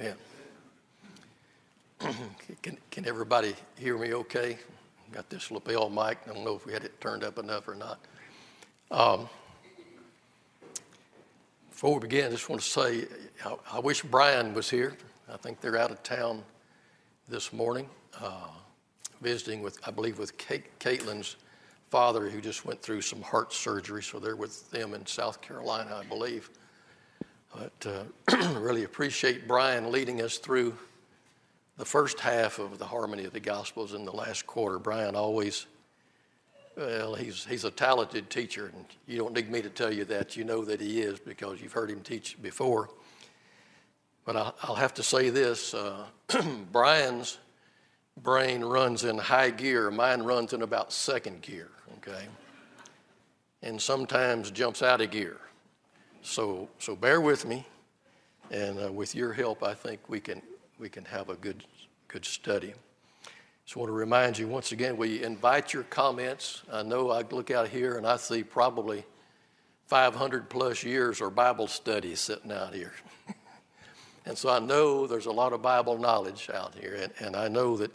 Amen. can, can everybody hear me okay? Got this lapel mic. I don't know if we had it turned up enough or not. Um, before we begin, I just want to say I, I, wish Brian was here. I think they're out of town this morning, uh, visiting with, I believe, with Kate, Caitlin's father, who just went through some heart surgery. So they're with them in South Carolina, I believe. But uh, really appreciate Brian leading us through the first half of the harmony of the Gospels in the last quarter. Brian always, well, he's, he's a talented teacher, and you don't need me to tell you that. You know that he is because you've heard him teach before. But I'll, I'll have to say this uh, Brian's brain runs in high gear, mine runs in about second gear, okay? And sometimes jumps out of gear. So, so bear with me, and uh, with your help, I think we can, we can have a good, good study. Just want to remind you once again, we invite your comments. I know I look out here and I see probably 500 plus years of Bible studies sitting out here. and so I know there's a lot of Bible knowledge out here, and, and I know that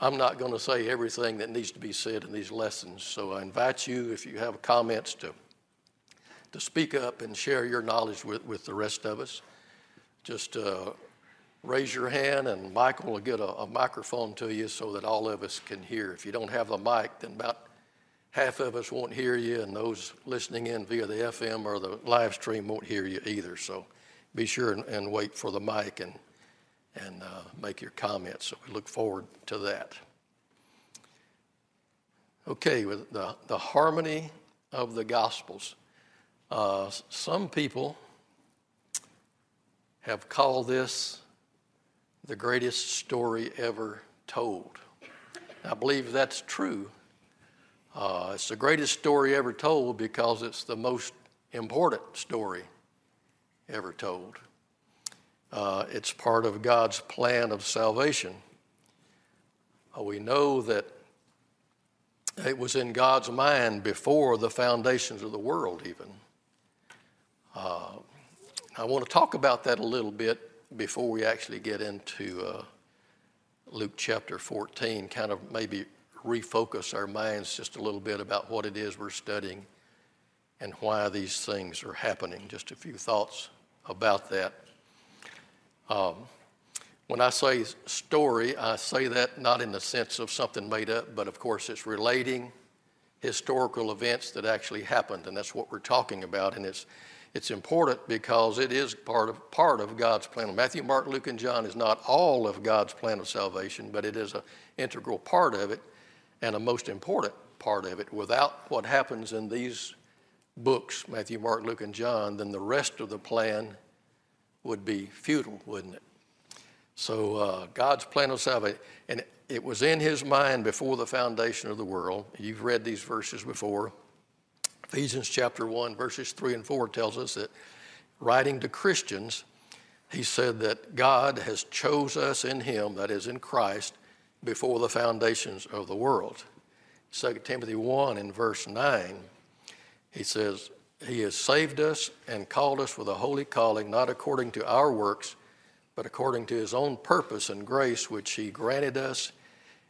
I'm not going to say everything that needs to be said in these lessons. So I invite you, if you have comments, to to speak up and share your knowledge with, with the rest of us. Just uh, raise your hand, and Michael will get a, a, microphone to you so that all of us can hear. If you don't have the mic, then about half of us won't hear you, and those listening in via the FM or the live stream won't hear you either. So be sure and, and wait for the mic and, and uh, make your comments. So we look forward to that. Okay, with the, the harmony of the Gospels. Uh, some people have called this the greatest story ever told. I believe that's true. Uh, it's the greatest story ever told because it's the most important story ever told. Uh, it's part of God's plan of salvation. Uh, we know that it was in God's mind before the foundations of the world, even. Uh, I want to talk about that a little bit before we actually get into uh, Luke chapter 14, kind of maybe refocus our minds just a little bit about what it is we're studying and why these things are happening. Just a few thoughts about that. Um, when I say story, I say that not in the sense of something made up, but of course it's relating historical events that actually happened, and that's what we're talking about. And it's it's important because it is part of, part of God's plan. Matthew, Mark, Luke, and John is not all of God's plan of salvation, but it is an integral part of it and a most important part of it. Without what happens in these books, Matthew, Mark, Luke, and John, then the rest of the plan would be futile, wouldn't it? So uh, God's plan of salvation, and it was in His mind before the foundation of the world. You've read these verses before. Ephesians chapter 1, verses 3 and 4 tells us that writing to Christians, he said that God has chose us in him, that is in Christ, before the foundations of the world. 2 Timothy 1 in verse 9, he says, He has saved us and called us with a holy calling, not according to our works, but according to his own purpose and grace, which he granted us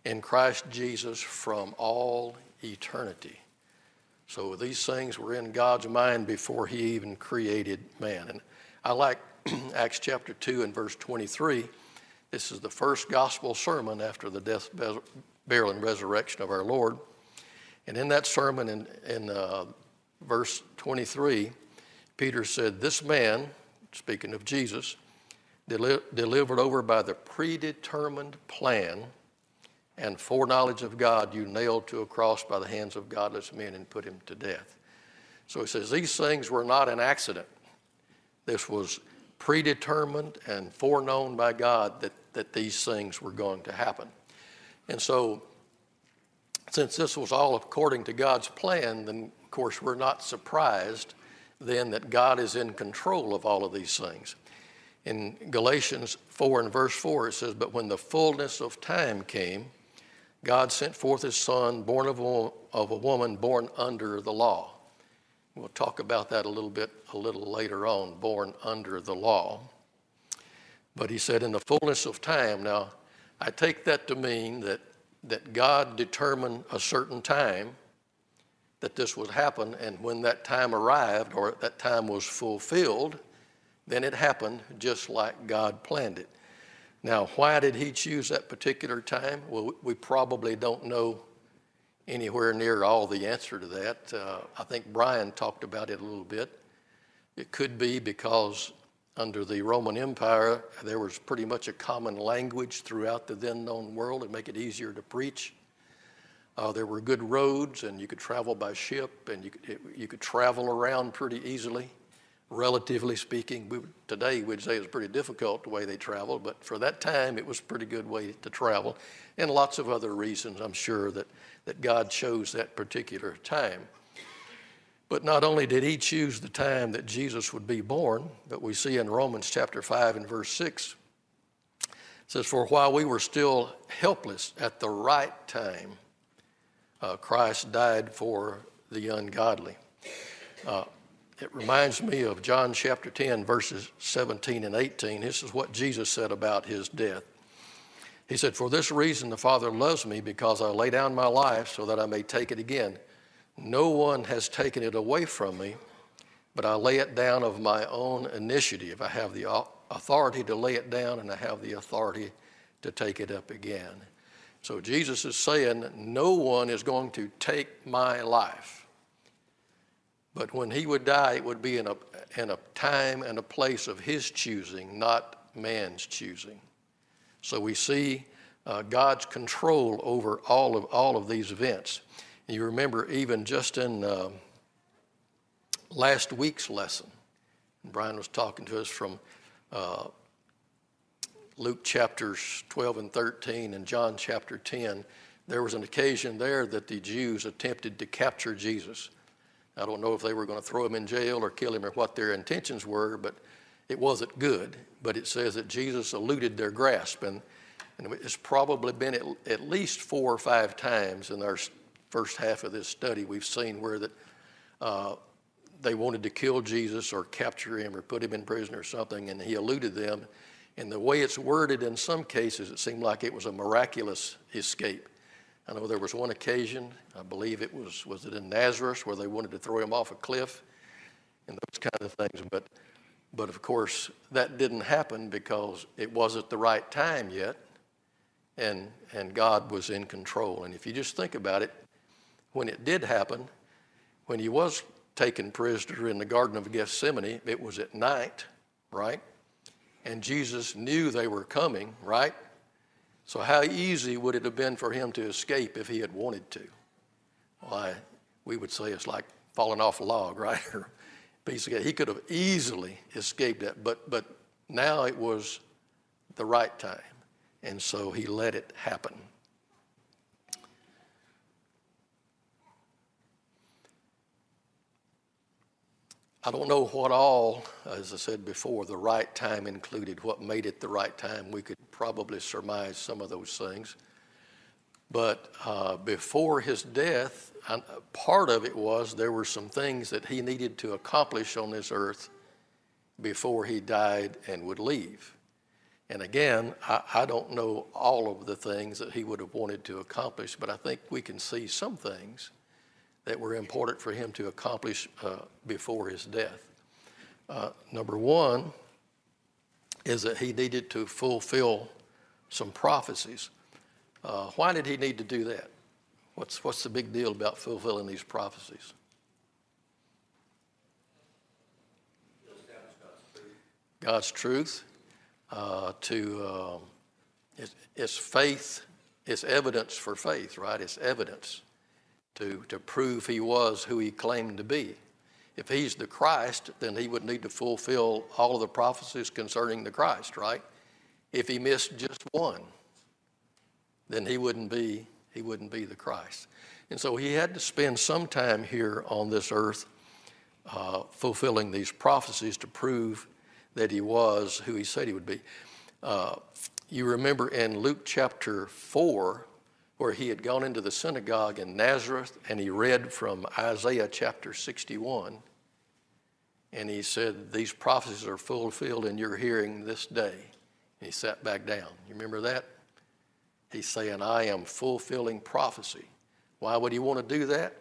in Christ Jesus from all eternity. So these things were in God's mind before He even created man. And I like Acts chapter 2 and verse 23. This is the first gospel sermon after the death, burial, and resurrection of our Lord. And in that sermon, in, in uh, verse 23, Peter said, This man, speaking of Jesus, deli- delivered over by the predetermined plan and foreknowledge of God you nailed to a cross by the hands of godless men and put him to death. So he says, These things were not an accident. This was predetermined and foreknown by God that, that these things were going to happen. And so, since this was all according to God's plan, then of course we're not surprised then that God is in control of all of these things. In Galatians 4 and verse 4, it says, But when the fullness of time came, God sent forth his son, born of a, of a woman, born under the law. We'll talk about that a little bit a little later on, born under the law. But he said, in the fullness of time. Now, I take that to mean that, that God determined a certain time that this would happen, and when that time arrived or that time was fulfilled, then it happened just like God planned it. Now, why did he choose that particular time? Well, we probably don't know anywhere near all the answer to that. Uh, I think Brian talked about it a little bit. It could be because under the Roman Empire, there was pretty much a common language throughout the then known world to make it easier to preach. Uh, there were good roads, and you could travel by ship, and you could, it, you could travel around pretty easily, relatively speaking. We, today, we'd say it's pretty difficult the way they traveled, but for that time, it was a pretty good way to travel, and lots of other reasons, I'm sure, that, that God chose that particular time. But not only did he choose the time that Jesus would be born, but we see in Romans chapter 5 and verse 6, it says, For while we were still helpless at the right time, uh, Christ died for the ungodly. Uh, it reminds me of John chapter 10, verses 17 and 18. This is what Jesus said about his death. He said, For this reason the Father loves me, because I lay down my life so that I may take it again. No one has taken it away from me, but I lay it down of my own initiative. I have the authority to lay it down, and I have the authority to take it up again. So Jesus is saying, No one is going to take my life. But when he would die, it would be in a, in a time and a place of his choosing, not man's choosing. So we see uh, God's control over all of, all of these events. And you remember, even just in uh, last week's lesson, Brian was talking to us from uh, Luke chapters 12 and 13 and John chapter 10, there was an occasion there that the Jews attempted to capture Jesus. I don't know if they were going to throw him in jail or kill him or what their intentions were, but it wasn't good. But it says that Jesus eluded their grasp. And, and it's probably been at, at least four or five times in our first half of this study we've seen where that uh, they wanted to kill Jesus or capture him or put him in prison or something, and he eluded them. And the way it's worded in some cases, it seemed like it was a miraculous escape. I know there was one occasion, I believe it was, was it in Nazareth, where they wanted to throw him off a cliff and those kind of things. But, but of course, that didn't happen because it wasn't the right time yet, and, and God was in control. And if you just think about it, when it did happen, when he was taken prisoner in the Garden of Gethsemane, it was at night, right? and Jesus knew they were coming, right? So, how easy would it have been for him to escape if he had wanted to? Why, we would say it's like falling off a log, right? He could have easily escaped that, but, but now it was the right time, and so he let it happen. I don't know what all, as I said before, the right time included, what made it the right time. We could probably surmise some of those things. But uh, before his death, part of it was there were some things that he needed to accomplish on this earth before he died and would leave. And again, I, I don't know all of the things that he would have wanted to accomplish, but I think we can see some things that were important for him to accomplish uh, before his death. Uh, number one is that he needed to fulfill some prophecies. Uh, why did he need to do that? What's, what's the big deal about fulfilling these prophecies? God's truth. Uh, to um, it's, it's faith. It's evidence for faith, right? It's evidence to, to prove he was who he claimed to be. If he's the Christ, then he would need to fulfill all of the prophecies concerning the Christ, right? If he missed just one, then he wouldn't be he wouldn't be the Christ. And so he had to spend some time here on this earth uh, fulfilling these prophecies to prove that he was who he said he would be. Uh, you remember in Luke chapter 4, where he had gone into the synagogue in Nazareth and he read from Isaiah chapter 61. And he said, These prophecies are fulfilled in your hearing this day. He sat back down. You remember that? He's saying, I am fulfilling prophecy. Why would he want to do that?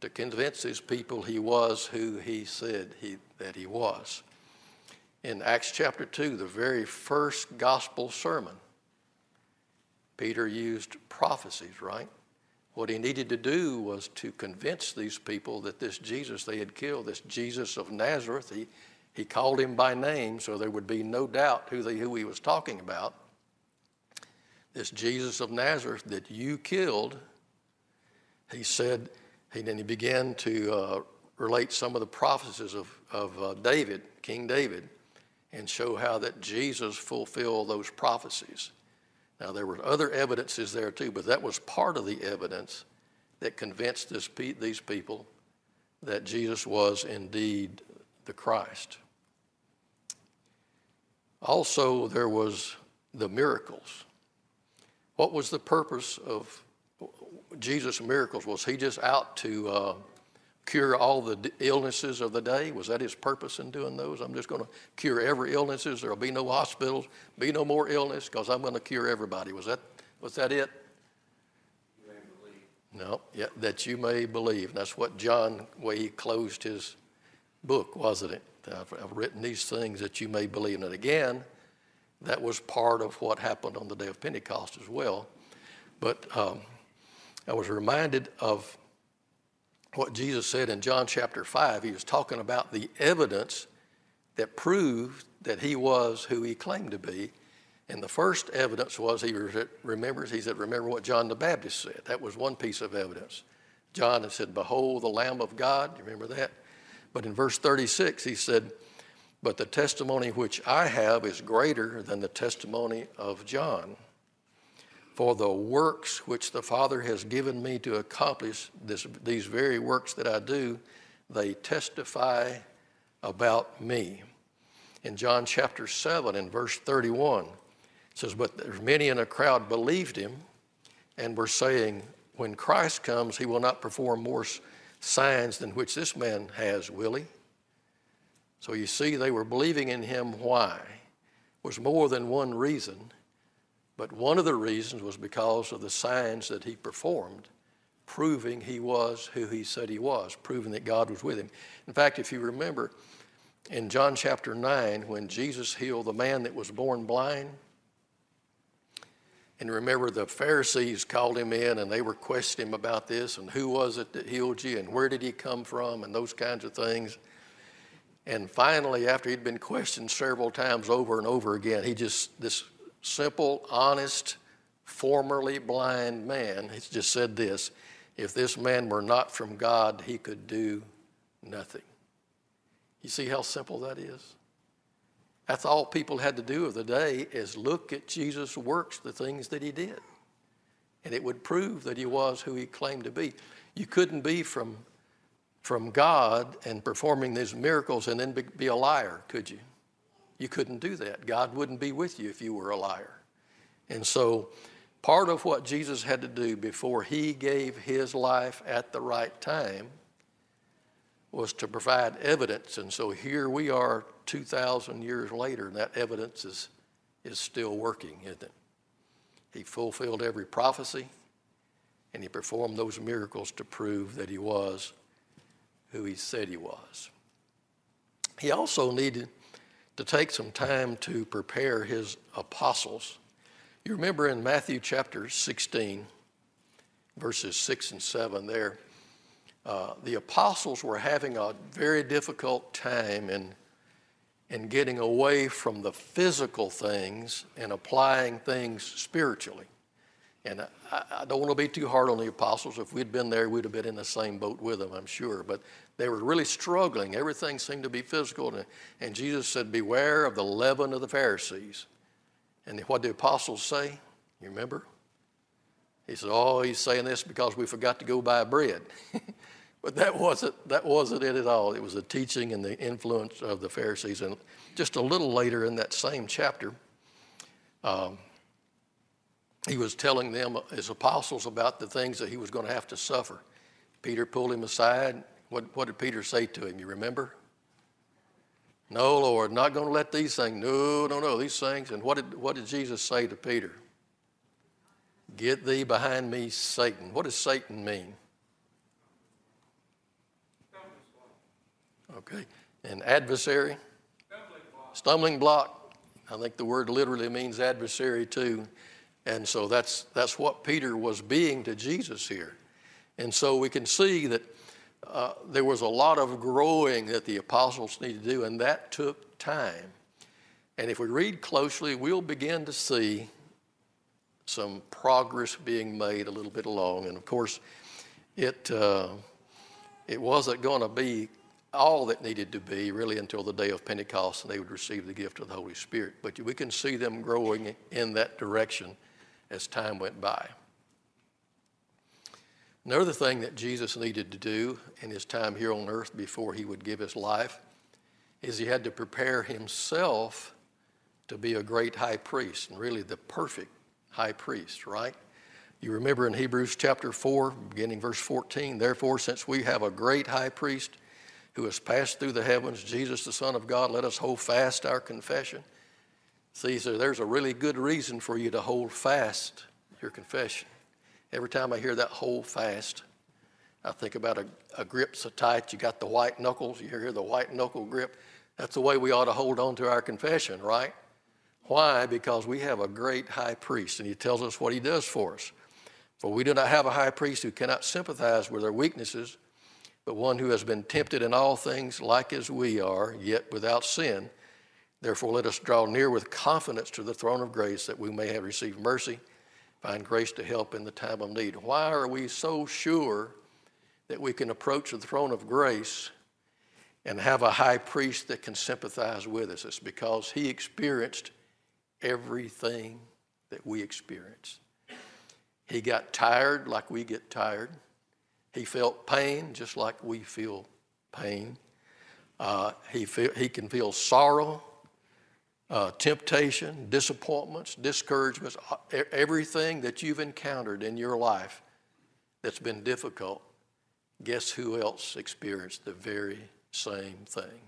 To convince his people he was who he said he, that he was. In Acts chapter 2, the very first gospel sermon, Peter used prophecies, right? What he needed to do was to convince these people that this Jesus they had killed, this Jesus of Nazareth, he, he called him by name so there would be no doubt who, they, who he was talking about. This Jesus of Nazareth that you killed, he said, he, then he began to uh, relate some of the prophecies of, of uh, David, King David, and show how that Jesus fulfilled those prophecies. Now, there were other evidences there too, but that was part of the evidence that convinced this, these people that Jesus was indeed the Christ. Also, there was the miracles. What was the purpose of Jesus' miracles? Was he just out to uh, cure all the illnesses of the day? Was that his purpose in doing those? I'm just going to cure every illnesses. There'll be no hospitals, be no more illness because I'm going to cure everybody. Was that was that it? No, yeah, that you may believe. That's what John, way he closed his book, wasn't it? I've, I've written these things that you may believe. And again, that was part of what happened on the day of Pentecost as well. But um, I was reminded of what Jesus said in John chapter 5. He was talking about the evidence that proved that he was who he claimed to be. And the first evidence was he remembers, he said, Remember what John the Baptist said. That was one piece of evidence. John had said, Behold the Lamb of God. You remember that? But in verse 36, he said, But the testimony which I have is greater than the testimony of John. For the works which the Father has given me to accomplish, this, these very works that I do, they testify about me. In John chapter 7 and verse 31, it says, But there's many in the crowd believed him and were saying, When Christ comes, he will not perform more signs than which this man has, will he? So you see, they were believing in him. Why? It was more than one reason. But one of the reasons was because of the signs that he performed, proving he was who he said he was, proving that God was with him. In fact, if you remember in John chapter 9, when Jesus healed the man that was born blind, and remember the Pharisees called him in and they were questioning him about this and who was it that healed you and where did he come from and those kinds of things. And finally, after he'd been questioned several times over and over again, he just, this simple, honest, formerly blind man, he just said this if this man were not from God, he could do nothing. You see how simple that is? That's all people had to do of the day is look at Jesus' works, the things that he did. And it would prove that he was who he claimed to be. You couldn't be from, from God and performing these miracles and then be, be a liar, could you? You couldn't do that. God wouldn't be with you if you were a liar. And so, part of what Jesus had to do before he gave his life at the right time was to provide evidence. And so, here we are 2,000 years later, and that evidence is, is still working, isn't it? He fulfilled every prophecy, and he performed those miracles to prove that he was who he said he was. He also needed to take some time to prepare his apostles. You remember in Matthew chapter 16, verses 6 and 7 there, uh, the apostles were having a very difficult time in, in getting away from the physical things and applying things spiritually. And I, I, don't want to be too hard on the apostles. If we'd been there, we'd have been in the same boat with them, I'm sure. But they were really struggling. Everything seemed to be physical. And, and Jesus said, Beware of the leaven of the Pharisees. And what the apostles say? You remember? He said, Oh, he's saying this because we forgot to go buy bread. but that wasn't, that wasn't it at all. It was the teaching and the influence of the Pharisees. And just a little later in that same chapter, um, he was telling them, uh, his apostles, about the things that he was going to have to suffer. Peter pulled him aside. What, what did Peter say to him? You remember? No, Lord, not going to let these things. No, no, no, these things. And what did, what did Jesus say to Peter? Get thee behind me, Satan. What does Satan mean? Okay. An adversary? Stumbling block. Stumbling block. I think the word literally means adversary too. And so that's, that's what Peter was being to Jesus here. And so we can see that uh, there was a lot of growing that the apostles needed to do, and that took time. And if we read closely, we'll begin to see some progress being made a little bit along. And of course, it, uh, it wasn't going to be all that needed to be really until the day of Pentecost and they would receive the gift of the Holy Spirit. But we can see them growing in that direction as time went by. Another thing that Jesus needed to do in his time here on earth before he would give his life is he had to prepare himself to be a great high priest and really the perfect high priest, right? You remember in Hebrews chapter 4, beginning verse 14, therefore, since we have a great high priest who has passed through the heavens, Jesus, the Son of God, let us hold fast our confession. See, so there's a really good reason for you to hold fast your confession. Every time I hear that hold fast, I think about a, a grip so tight, you got the white knuckles, you hear the white knuckle grip. That's the way we ought to hold on to our confession, right? Why? Because we have a great high priest, and he tells us what he does for us. For we do not have a high priest who cannot sympathize with our weaknesses, but one who has been tempted in all things like as we are, yet without sin. Therefore, let us draw near with confidence to the throne of grace that we may have received mercy, find grace to help in the time of need. Why are we so sure that we can approach the throne of grace and have a high priest that can sympathize with us? It's because he experienced everything that we experience. He got tired like we get tired. He felt pain just like we feel pain. Uh, he, he can feel sorrow, uh, temptation, disappointments, discouragements, uh, everything that you've encountered in your life that's been difficult. Guess who else experienced the very same thing?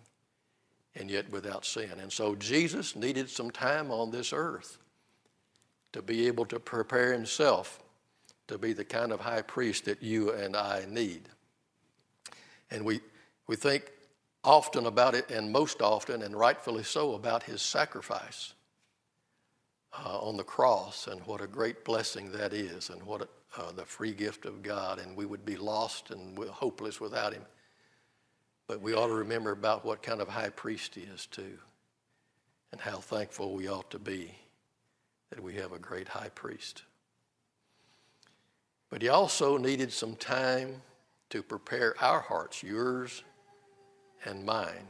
and yet without sin. And so Jesus needed some time on this earth to be able to prepare himself to be the kind of high priest that you and I need. And we, we think often about it, and most often, and rightfully so, about his sacrifice uh, on the cross and what a great blessing that is, and what a, uh, the free gift of God, and we would be lost and hopeless without him. But we ought to remember about what kind of high priest he is, too, and how thankful we ought to be that we have a great high priest. But he also needed some time to prepare our hearts, yours and mine.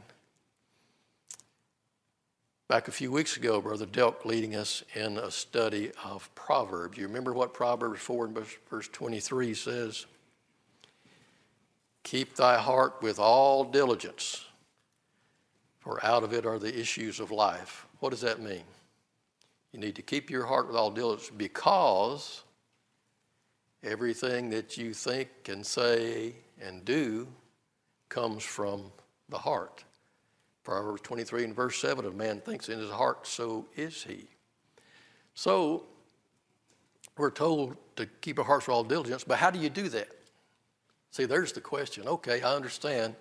Back a few weeks ago, Brother Delk leading us in a study of Proverbs. You remember what Proverbs 4 and verse 23 says? Keep thy heart with all diligence, for out of it are the issues of life. What does that mean? You need to keep your heart with all diligence because everything that you think and say and do comes from the heart. Proverbs 23 and verse 7 of man thinks in his heart, so is he. So we're told to keep our hearts with all diligence, but how do you do that? See, there's the question. Okay, I understand.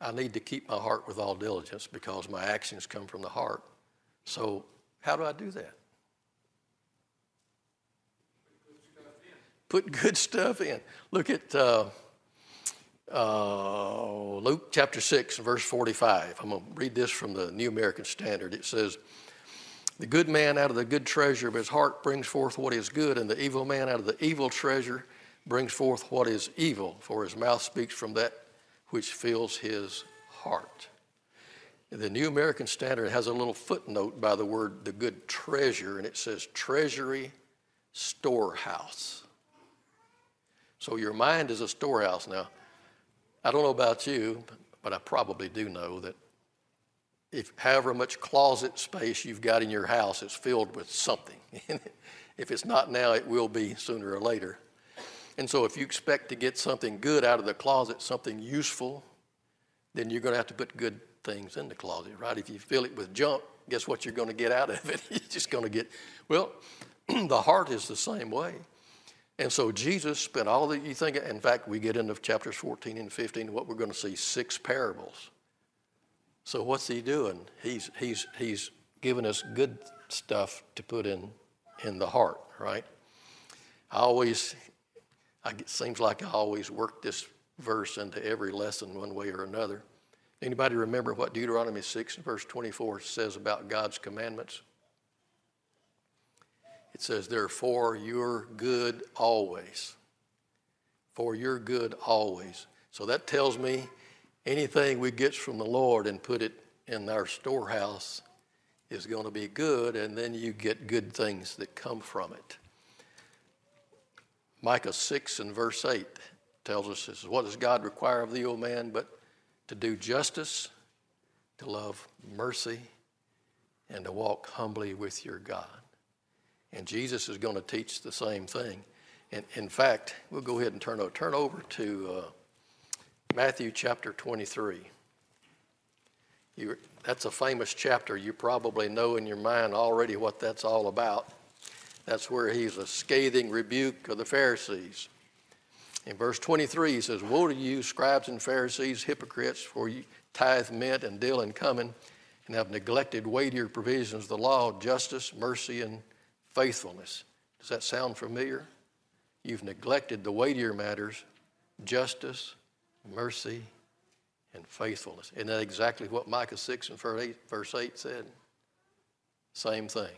I need to keep my heart with all diligence because my actions come from the heart. So, how do I do that? Put good stuff in. Look at uh, uh, Luke chapter 6, verse 45. I'm going to read this from the New American Standard. It says, The good man out of the good treasure of his heart brings forth what is good, and the evil man out of the evil treasure brings forth what is evil, for his mouth speaks from that which fills his heart. The New American Standard has a little footnote by the word the good treasure, and it says treasury storehouse. So your mind is a storehouse. Now, I don't know about you, but I probably do know that if however much closet space you've got in your house is filled with something. if it's not now, it will be sooner or later. And so, if you expect to get something good out of the closet, something useful, then you're going to have to put good things in the closet, right? If you fill it with junk, guess what you're going to get out of it? you're just going to get, well, the heart is the same way. And so Jesus spent all that you think, in fact, we get into chapters 14 and 15, what we're going to see six parables. So what's he doing? He's, he's, he's giving us good stuff to put in, in the heart, right? I always, I, it seems like I always work this verse into every lesson one way or another. Anybody remember what Deuteronomy 6 verse 24 says about God's commandments? It says, therefore, you're good always. For your good always. So that tells me anything we get from the Lord and put it in our storehouse is going to be good, and then you get good things that come from it. Micah 6 and verse 8 tells us this is what does God require of thee, O man, but to do justice, to love mercy, and to walk humbly with your God. And Jesus is going to teach the same thing. And in fact, we'll go ahead and turn over, turn over to uh, Matthew chapter 23. You, that's a famous chapter. You probably know in your mind already what that's all about. That's where he's a scathing rebuke of the Pharisees. In verse 23, he says, Woe to you, scribes and Pharisees, hypocrites, for you tithe mint and dill and cumin, and have neglected weightier provisions of the law, justice, mercy, and faithfulness. Does that sound familiar? You've neglected the weightier matters justice, mercy, and faithfulness. Isn't that exactly what Micah 6 and verse 8 said? Same thing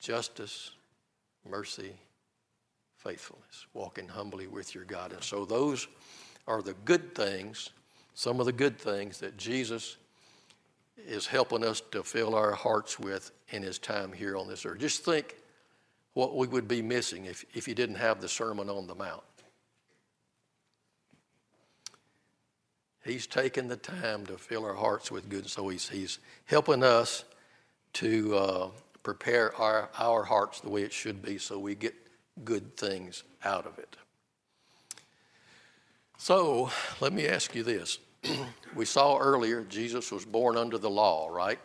justice, mercy, faithfulness, walking humbly with your God. And so those are the good things, some of the good things that Jesus is helping us to fill our hearts with in his time here on this earth. Just think what we would be missing if, if you didn't have the Sermon on the Mount. He's taken the time to fill our hearts with good, so he's, he's helping us to uh, prepare our, our hearts the way it should be so we get good things out of it. So let me ask you this we saw earlier Jesus was born under the law, right?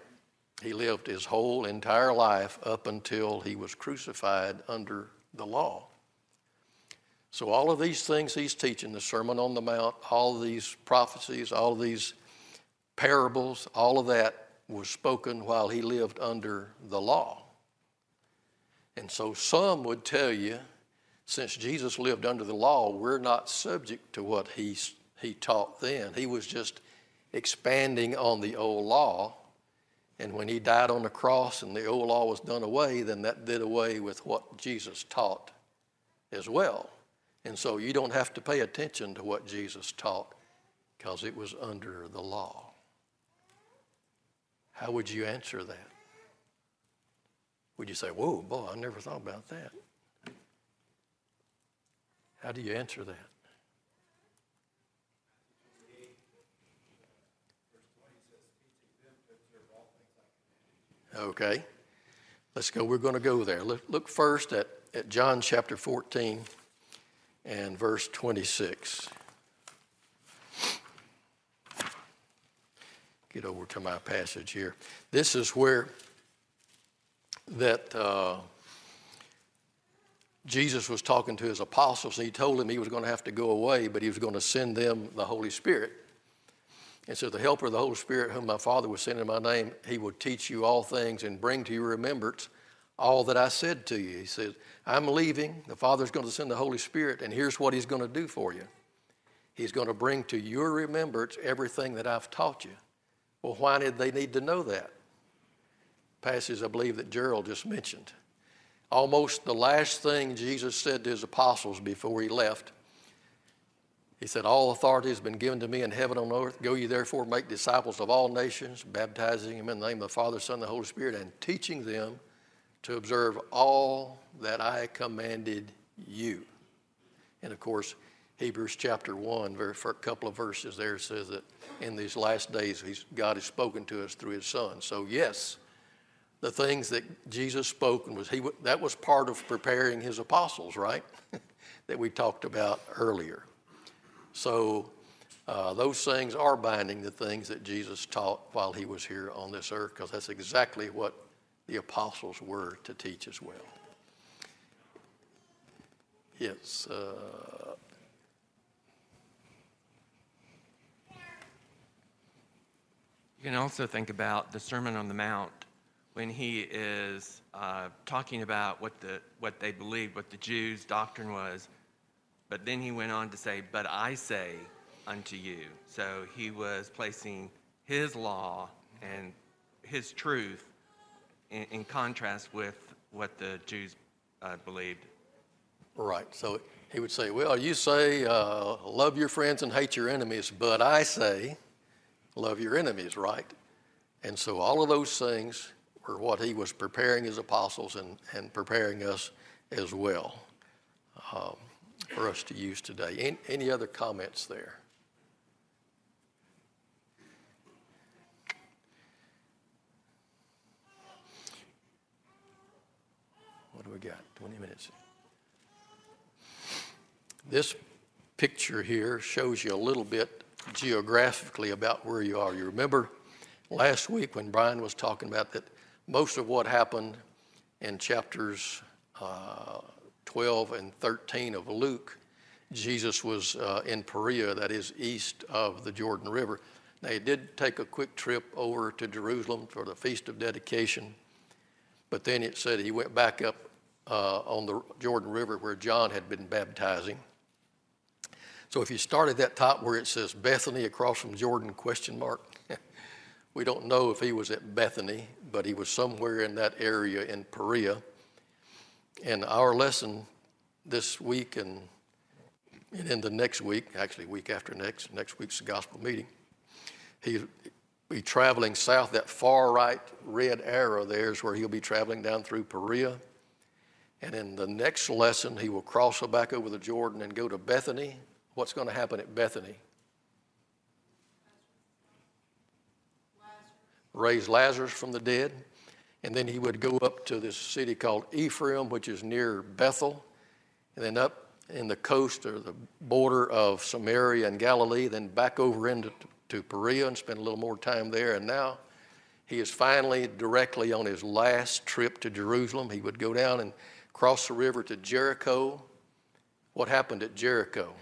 He lived his whole entire life up until he was crucified under the law. So, all of these things he's teaching, the Sermon on the Mount, all of these prophecies, all of these parables, all of that was spoken while he lived under the law. And so, some would tell you, since Jesus lived under the law, we're not subject to what he's he taught then. He was just expanding on the old law. And when he died on the cross and the old law was done away, then that did away with what Jesus taught as well. And so you don't have to pay attention to what Jesus taught because it was under the law. How would you answer that? Would you say, Whoa, boy, I never thought about that? How do you answer that? Okay. Let's go. We're going to go there. Look, first at, at John chapter 14 and verse 26. Get over to my passage here. This is where that uh, Jesus was talking to his apostles, and he told them he was going to have to go away, but he was going to send them the Holy Spirit. And so the helper of the Holy Spirit, whom my Father will send in my name, he will teach you all things and bring to your remembrance all that I said to you. He says, I'm leaving. The Father's going to send the Holy Spirit, and here's what he's going to do for you. He's going to bring to your remembrance everything that I've taught you. Well, why did they need to know that? Passage I believe that Gerald just mentioned. Almost the last thing Jesus said to his apostles before he left he said, All authority has been given to me in heaven and on earth. Go ye therefore, make disciples of all nations, baptizing them in the name of the Father, Son, and the Holy Spirit, and teaching them to observe all that I commanded you. And of course, Hebrews chapter 1, for a couple of verses there, says that in these last days, God has spoken to us through his Son. So, yes, the things that Jesus spoke was he that was part of preparing his apostles, right? that we talked about earlier. So uh, those things are binding the things that Jesus taught while he was here on this earth, because that's exactly what the apostles were to teach as well. Yes. Uh, you can also think about the Sermon on the Mount when he is uh, talking about what the what they believed, what the Jews' doctrine was. But then he went on to say, "But I say unto you." So he was placing his law and his truth in, in contrast with what the Jews uh, believed. Right. So he would say, "Well, you say uh, love your friends and hate your enemies, but I say love your enemies." Right. And so all of those things were what he was preparing his apostles and, and preparing us as well um, us to use today. Any, any other comments there? What do we got? 20 minutes. This picture here shows you a little bit geographically about where you are. You remember last week when Brian was talking about that most of what happened in chapters uh, 12 and 13 of Luke, Jesus was uh, in Perea, that is east of the Jordan River. Now, he did take a quick trip over to Jerusalem for the Feast of Dedication, but then it said he went back up uh, on the Jordan River where John had been baptizing. So if you start at that top where it says Bethany across from Jordan question mark, we don't know if he was at Bethany, but he was somewhere in that area in Perea. And our lesson this week and, and in the next week, actually week after next, next week's gospel meeting, he'll be traveling south. That far right red arrow there is where he'll be traveling down through Perea. And in the next lesson, he will cross back over the Jordan and go to Bethany. What's going to happen at Bethany? raise Lazarus from the dead. And then he would go up to this city called Ephraim, which is near Bethel, and then up in the coast or the border of Samaria and Galilee, then back over into to Perea and spend a little more time there. And now he is finally directly on his last trip to Jerusalem. He would go down and cross the river to Jericho. What happened at Jericho?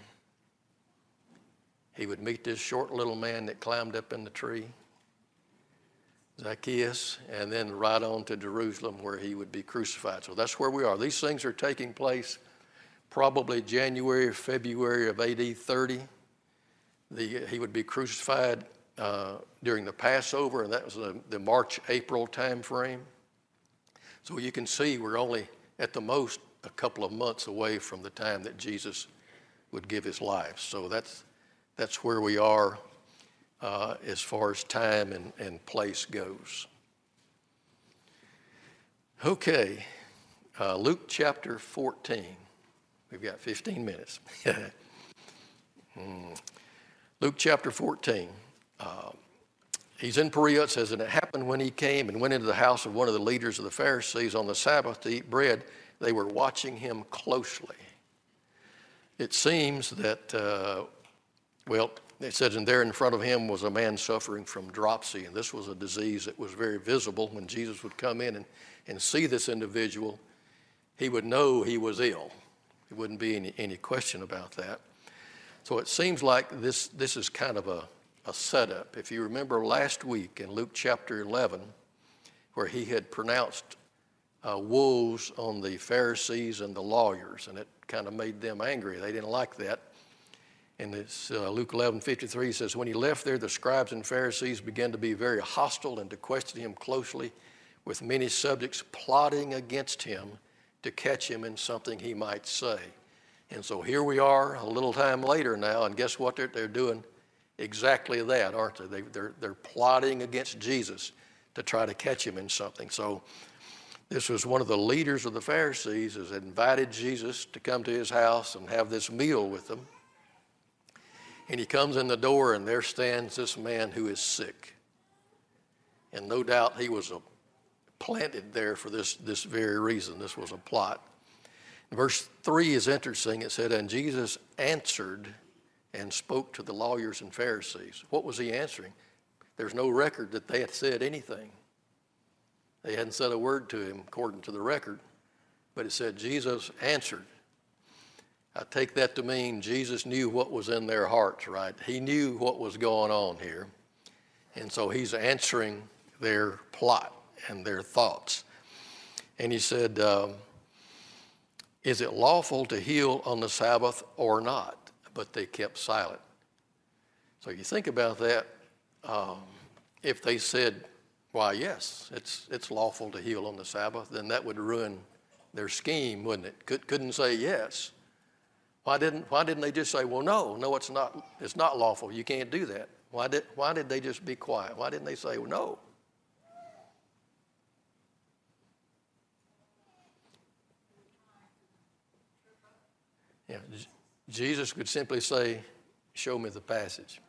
He would meet this short little man that climbed up in the tree. Zacchaeus, and then right on to Jerusalem where he would be crucified. So that's where we are. These things are taking place probably January or February of AD 30. The, he would be crucified uh, during the Passover, and that was the, the March April time frame. So you can see we're only at the most a couple of months away from the time that Jesus would give his life. So that's, that's where we are uh, as far as time and, and place goes. Okay, uh, Luke chapter 14. We've got 15 minutes. mm. Luke chapter 14. Uh, he's in Perea. It says, And it happened when he came and went into the house of one of the leaders of the Pharisees on the Sabbath to eat bread, they were watching him closely. It seems that, uh, well, it says, and there in front of him was a man suffering from dropsy. And this was a disease that was very visible. When Jesus would come in and, and see this individual, he would know he was ill. There wouldn't be any, any question about that. So it seems like this, this is kind of a, a setup. If you remember last week in Luke chapter 11, where he had pronounced uh, woes on the Pharisees and the lawyers, and it kind of made them angry. They didn't like that. And it's uh, Luke 11 53 says, When he left there, the scribes and Pharisees began to be very hostile and to question him closely, with many subjects plotting against him to catch him in something he might say. And so here we are a little time later now, and guess what? They're, they're doing exactly that, aren't they? they they're, they're plotting against Jesus to try to catch him in something. So this was one of the leaders of the Pharisees has invited Jesus to come to his house and have this meal with them. And he comes in the door, and there stands this man who is sick. And no doubt he was planted there for this, this very reason. This was a plot. Verse 3 is interesting. It said, And Jesus answered and spoke to the lawyers and Pharisees. What was he answering? There's no record that they had said anything. They hadn't said a word to him according to the record, but it said Jesus answered. I take that to mean Jesus knew what was in their hearts, right? He knew what was going on here. And so he's answering their plot and their thoughts. And he said, um, Is it lawful to heal on the Sabbath or not? But they kept silent. So you think about that. Um, if they said, Why, yes, it's, it's lawful to heal on the Sabbath, then that would ruin their scheme, wouldn't it? Could, couldn't say yes. Why didn't, why didn't they just say, Well, no, no, it's not, it's not lawful. You can't do that. Why did, why did they just be quiet? Why didn't they say, well, no? Jesus could simply say, Show me the passage.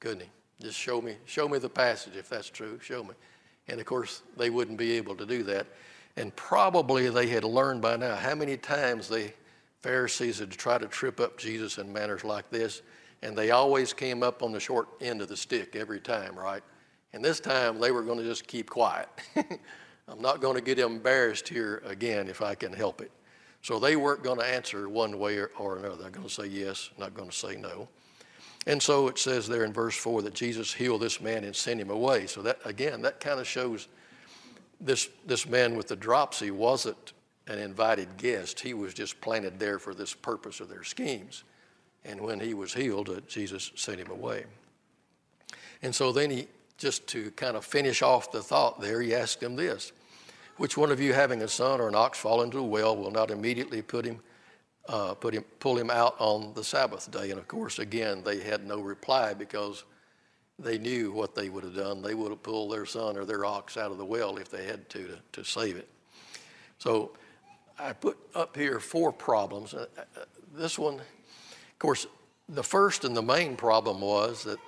Couldn't he? Just show me, show me the passage if that's true. Show me. And of course, they wouldn't be able to do that. And probably they had learned by now how many times the Pharisees had tried to trip up Jesus in manners like this, and they always came up on the short end of the stick every time, right? And this time they were going to just keep quiet. I'm not going to get embarrassed here again if I can help it. So they weren't going to answer one way or, another. They're going to say yes, not going to say no. And so it says there in verse 4 that Jesus healed this man and sent him away. So that, again, that kind of shows this, this man with the dropsy wasn't an invited guest. He was just planted there for this purpose of their schemes. And when he was healed, uh, Jesus sent him away. And so then he, just to kind of finish off the thought there, he asked him this which one of you having a son or an ox fall into a well will not immediately put him, uh, put him, pull him out on the Sabbath day? And of course, again, they had no reply because they knew what they would have done. They would have pulled their son or their ox out of the well if they had to to, to save it. So I put up here four problems. Uh, uh, this one, of course, the first and the main problem was that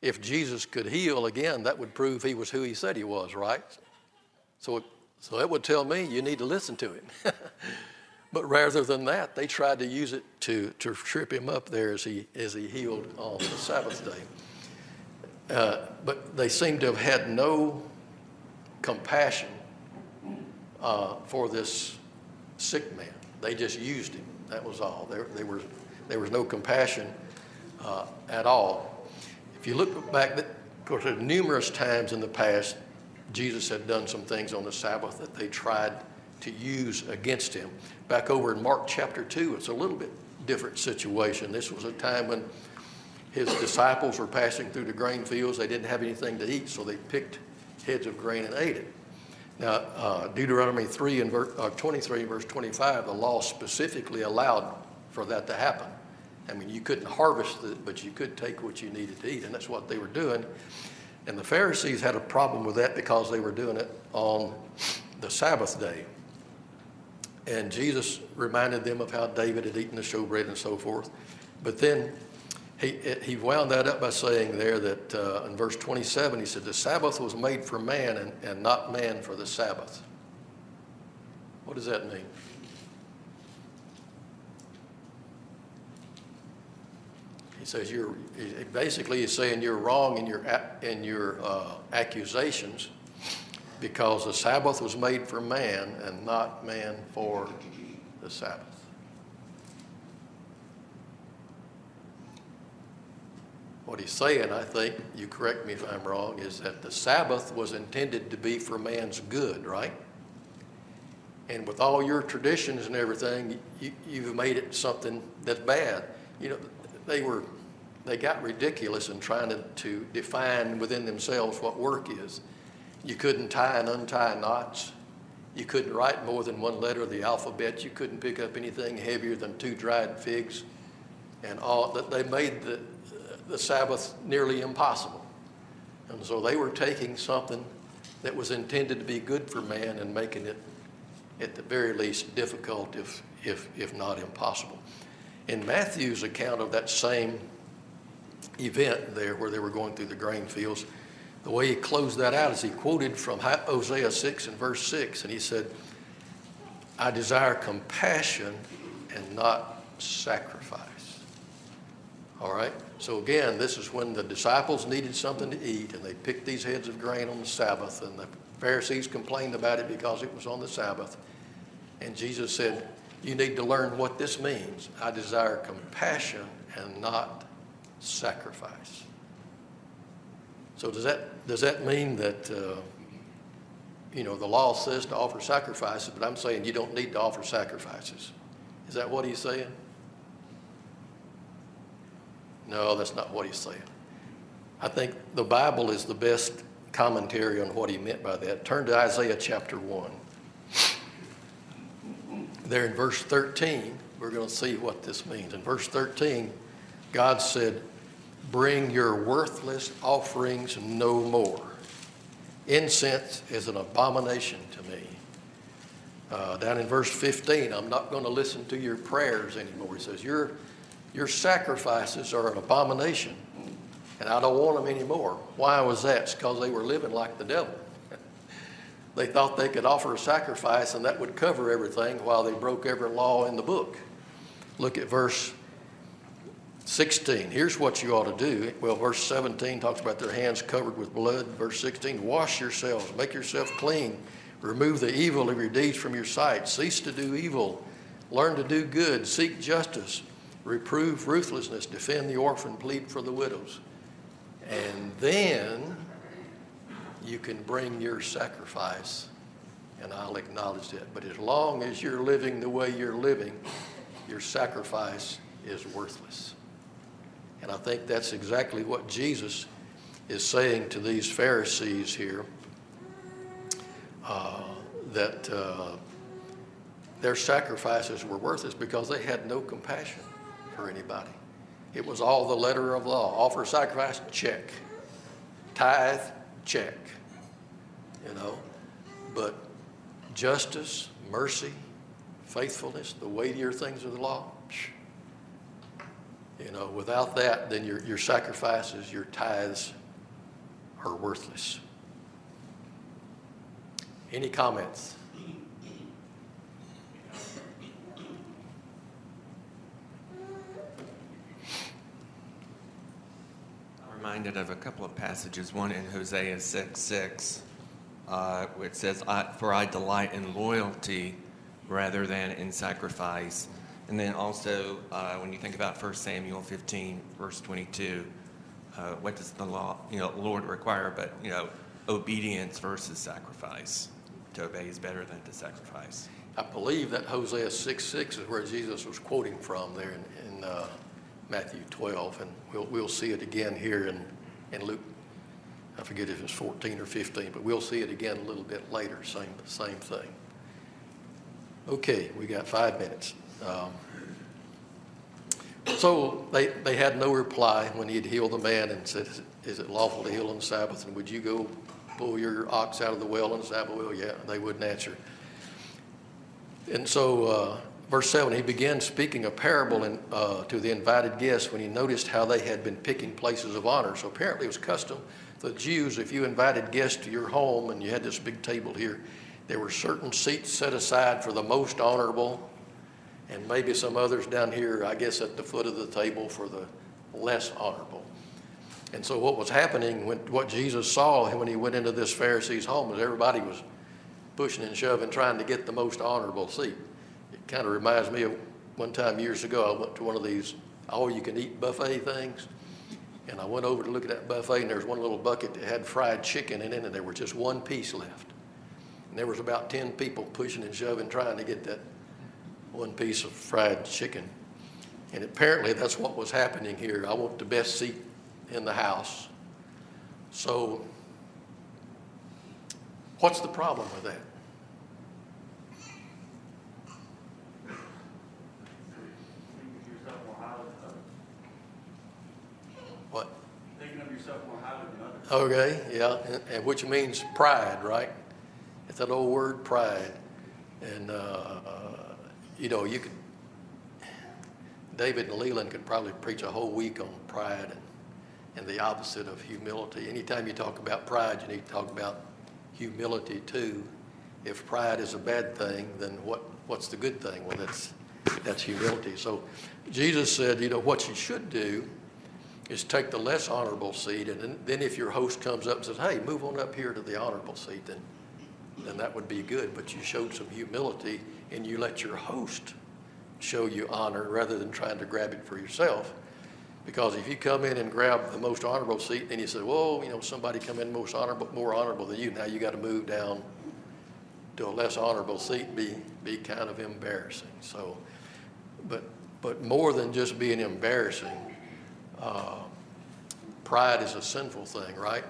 if Jesus could heal again, that would prove he was who he said he was, right? So so it would tell me you need to listen to him. but rather than that, they tried to use it to, to trip him up there as he, as he healed on the Sabbath day. Uh, but they seem to have had no compassion uh, for this sick man. They just used him. That was all. There, there, was, there was no compassion uh, at all. If you look back, of course, numerous times in the past, Jesus had done some things on the Sabbath that they tried to use against him. Back over in Mark chapter 2, it's a little bit different situation. This was a time when his disciples were passing through the grain fields. They didn't have anything to eat, so they picked heads of grain and ate it. Now, uh, Deuteronomy 3 and verse, uh, 23 and verse 25, the law specifically allowed for that to happen. I mean, you couldn't harvest it, but you could take what you needed to eat, and that's what they were doing. And the Pharisees had a problem with that because they were doing it on the Sabbath day. And Jesus reminded them of how David had eaten the showbread and so forth. But then he, he wound that up by saying there that uh, in verse 27, he said, The Sabbath was made for man and, and not man for the Sabbath. What does that mean? Says you're basically he's saying you're wrong in your in your uh, accusations because the Sabbath was made for man and not man for the Sabbath. What he's saying, I think, you correct me if I'm wrong, is that the Sabbath was intended to be for man's good, right? And with all your traditions and everything, you, you've made it something that's bad. You know, they were they got ridiculous in trying to, to define within themselves what work is. You couldn't tie and untie knots. You couldn't write more than one letter of the alphabet. You couldn't pick up anything heavier than two dried figs. And all that they made the, the Sabbath nearly impossible. And so they were taking something that was intended to be good for man and making it, at the very least, difficult, if, if, if not impossible. In Matthew's account of that same event there where they were going through the grain fields. The way he closed that out is he quoted from Hosea 6 and verse 6, and he said, I desire compassion and not sacrifice. All right? So again, this is when the disciples needed something to eat, and they picked these heads of grain on the Sabbath, and the Pharisees complained about it because it was on the Sabbath. And Jesus said, You need to learn what this means. I desire compassion and not sacrifice. So does that, does that mean that, uh, you know, the law says to offer sacrifices, but I'm saying you don't need to offer sacrifices? Is that what he's saying? No, that's not what he's saying. I think the Bible is the best commentary on what he meant by that. Turn to Isaiah chapter 1. There in verse 13, we're going to see what this means. In verse 13, God said, Bring your worthless offerings no more. Incense is an abomination to me. Uh, down in verse 15, I'm not going to listen to your prayers anymore. He says, Your, your sacrifices are an abomination, and I don't want them anymore. Why was that? It's because they were living like the devil. they thought they could offer a sacrifice and that would cover everything while they broke every law in the book. Look at verse 16. Here's what you ought to do. Well, verse 17 talks about their hands covered with blood. Verse 16, wash yourselves, make yourself clean Remove the evil of your deeds from your sight. Cease to do evil. Learn to do good. Seek justice. Reprove ruthlessness. Defend the orphan. Plead for the widows. And then you can bring your sacrifice, and I'll acknowledge that. But as long as you're living the way you're living, your sacrifice is worthless. And I think that's exactly what Jesus is saying to these Pharisees here uh, that uh, their sacrifices were worthless because they had no compassion for anybody. It was all the letter of law. Offer sacrifice, check. Tithe, check. You know, but justice, mercy, faithfulness, the weightier things of the law, you know, without that, then your, your sacrifices, your tithes are worthless. Any comments? I'm reminded of a couple of passages. One in Hosea 6 6, uh, which says, For I delight in loyalty rather than in sacrifice. And then also, uh, when you think about 1 Samuel 15, verse 22, uh, what does the law, you know, Lord require? But, you know, obedience versus sacrifice to obey is better than to sacrifice. I believe that Hosea 6 6 is where Jesus was quoting from there in, in uh, Matthew 12, and we'll, we'll see it again here in, in Luke. I forget if it's 14 or 15, but we'll see it again a little bit later, same, same thing. Okay, we got five minutes. Um, so they, they had no reply when he had healed the man and said, Is it lawful to heal on the Sabbath? And would you go pull your ox out of the well on the Sabbath? Well, yeah, they wouldn't answer. And so, uh, verse 7, he began speaking a parable in, uh, to the invited guests when he noticed how they had been picking places of honor. So, apparently, it was custom the Jews, if you invited guests to your home and you had this big table here, there were certain seats set aside for the most honorable, and maybe some others down here, I guess, at the foot of the table for the less honorable. And so what was happening, when, what Jesus saw when he went into this Pharisee's home, is everybody was pushing and shoving, trying to get the most honorable seat. It kind of reminds me of one time years ago, I went to one of these all-you-can-eat buffet things, and I went over to look at that buffet, and there was one little bucket that had fried chicken in it, and there was just one piece left. And there was about 10 people pushing and shoving, trying to get that one piece of fried chicken. And apparently that's what was happening here. I want the best seat in the house. So, what's the problem with that? What? Thinking of yourself more highly than. Okay, yeah, and, and which means pride, right? It's that old word, pride. And, uh, you know, you could, David and Leland could probably preach a whole week on pride and and the opposite of humility. Anytime you talk about pride, you need to talk about humility too. If pride is a bad thing, then what, what's the good thing? Well, that's, that's humility. So Jesus said, you know, what you should do is take the less honorable seat, and then, then if your host comes up and says, hey, move on up here to the honorable seat, then, then that would be good. But you showed some humility and you let your host show you honor rather than trying to grab it for yourself. Because if you come in and grab the most honorable seat, then you say, whoa, you know, somebody come in most honorable, more honorable than you, now you got to move down to a less honorable seat, be, be kind of embarrassing. So, but, but more than just being embarrassing, uh, pride is a sinful thing, right?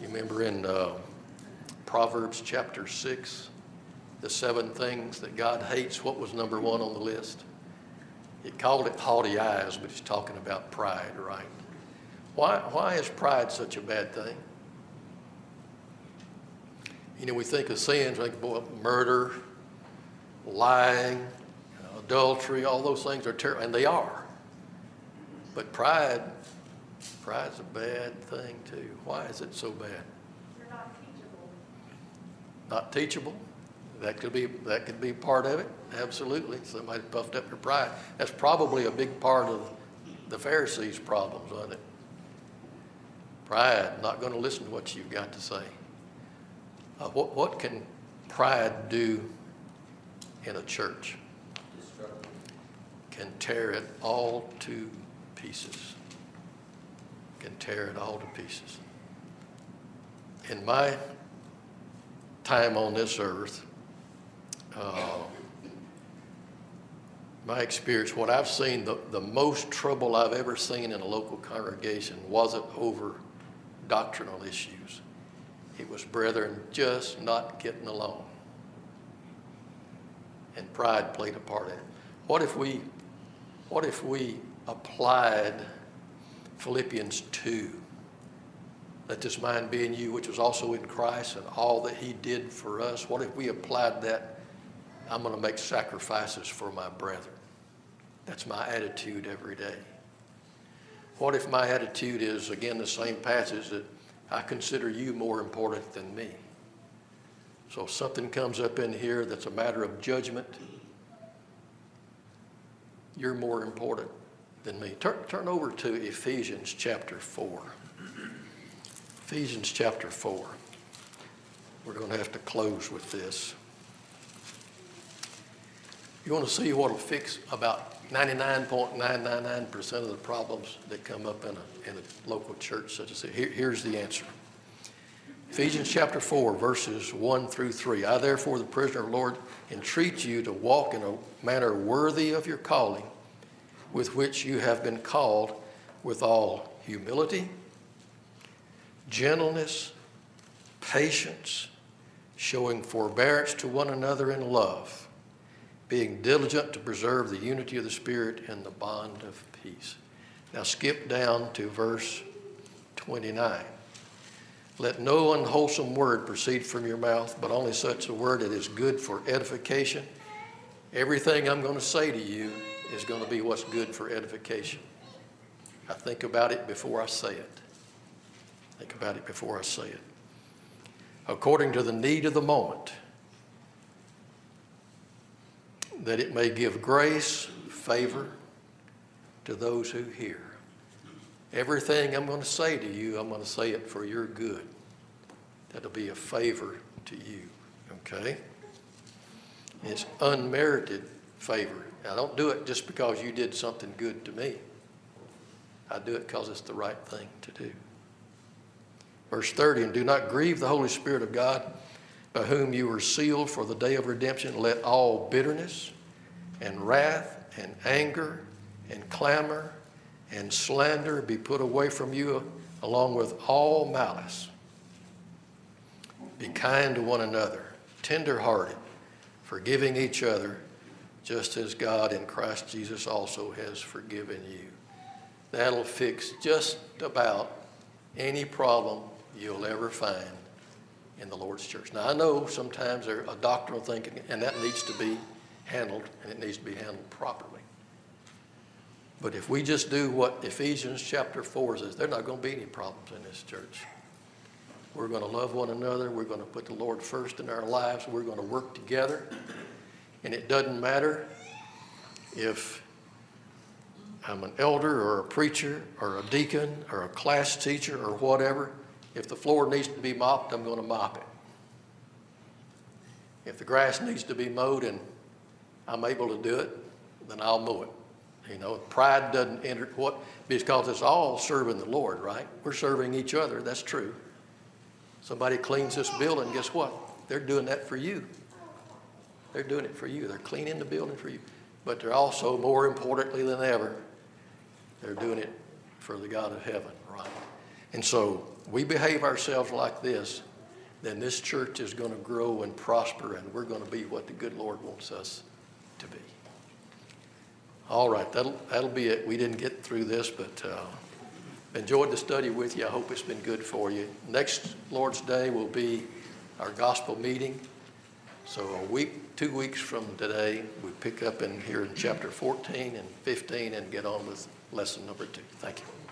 You remember in uh, Proverbs chapter 6, the seven things that God hates, what was number one on the list? It called it haughty eyes, but he's talking about pride, right? Why, why is pride such a bad thing? You know, we think of sins like murder, lying, adultery, all those things are terrible, and they are. But pride, pride's a bad thing too. Why is it so bad? You're not teachable. Not teachable? That could be that could be part of it. Absolutely. Somebody puffed up their pride. That's probably a big part of the Pharisees' problems, wasn't it? Pride, not going to listen to what you've got to say. Uh, what, what can pride do in a church? Can tear it all to pieces. Can tear it all to pieces. In my time on this earth, uh, my experience, what I've seen, the, the most trouble I've ever seen in a local congregation wasn't over doctrinal issues. It was brethren just not getting along. And pride played a part in it. What if we, what if we applied Philippians 2? Let this mind be in you, which was also in Christ, and all that he did for us. What if we applied that? I'm going to make sacrifices for my brethren. That's my attitude every day. What if my attitude is, again, the same passage that I consider you more important than me? So if something comes up in here that's a matter of judgment, you're more important than me. Turn, turn over to Ephesians chapter 4. Ephesians chapter 4. We're going to have to close with this. You want to see what will fix about 99.999% of the problems that come up in a, in a local church such as this. Here, here's the answer. Ephesians chapter 4, verses 1 through 3. I, therefore, the prisoner of the Lord, entreat you to walk in a manner worthy of your calling, with which you have been called, with all humility, gentleness, patience, showing forbearance to one another in love being diligent to preserve the unity of the Spirit and the bond of peace. Now skip down to verse 29. Let no unwholesome word proceed from your mouth, but only such a word that is good for edification. Everything I'm going to say to you is going to be what's good for edification. I think about it before I say it. Think about it before I say it. According to the need of the moment that it may give grace, favor to those who hear. Everything I'm going to say to you, I'm going to say it for your good. That'll be a favor to you. Okay? It's unmerited favor. I don't do it just because you did something good to me. I do it because it's the right thing to do. Verse 30 And do not grieve the Holy Spirit of God, by whom you were sealed for the day of redemption. Let all bitterness and wrath and anger and clamor and slander be put away from you along with all malice. Be kind to one another, tender-hearted, forgiving each other, just as God in Christ Jesus also has forgiven you. That'll fix just about any problem you'll ever find in the Lord's church. Now, I know sometimes there's a doctrinal thinking, and that needs to be handled, and it needs to be handled properly. But if we just do what Ephesians chapter 4 says, there's not going to be any problems in this church. We're going to love one another. We're going to put the Lord first in our lives. We're going to work together. And it doesn't matter if I'm an elder or a preacher or a deacon or a class teacher or whatever. If the floor needs to be mopped, I'm going to mop it. If the grass needs to be mowed and I'm able to do it, then I'll mow it. You know, pride doesn't enter what because it's all serving the Lord, right? We're serving each other. That's true. Somebody cleans this building, guess what? They're doing that for you. They're doing it for you. They're cleaning the building for you. But they're also, more importantly than ever, they're doing it for the God of heaven, right? And so we behave ourselves like this, then this church is going to grow and prosper, and we're going to be what the good Lord wants us. All right, that'll, that'll be it. We didn't get through this, but uh, enjoyed the study with you. I hope it's been good for you. Next Lord's Day will be our gospel meeting. So a week, two weeks from today, we pick up in here in chapter 14 and 15 and get on with lesson number two. Thank you.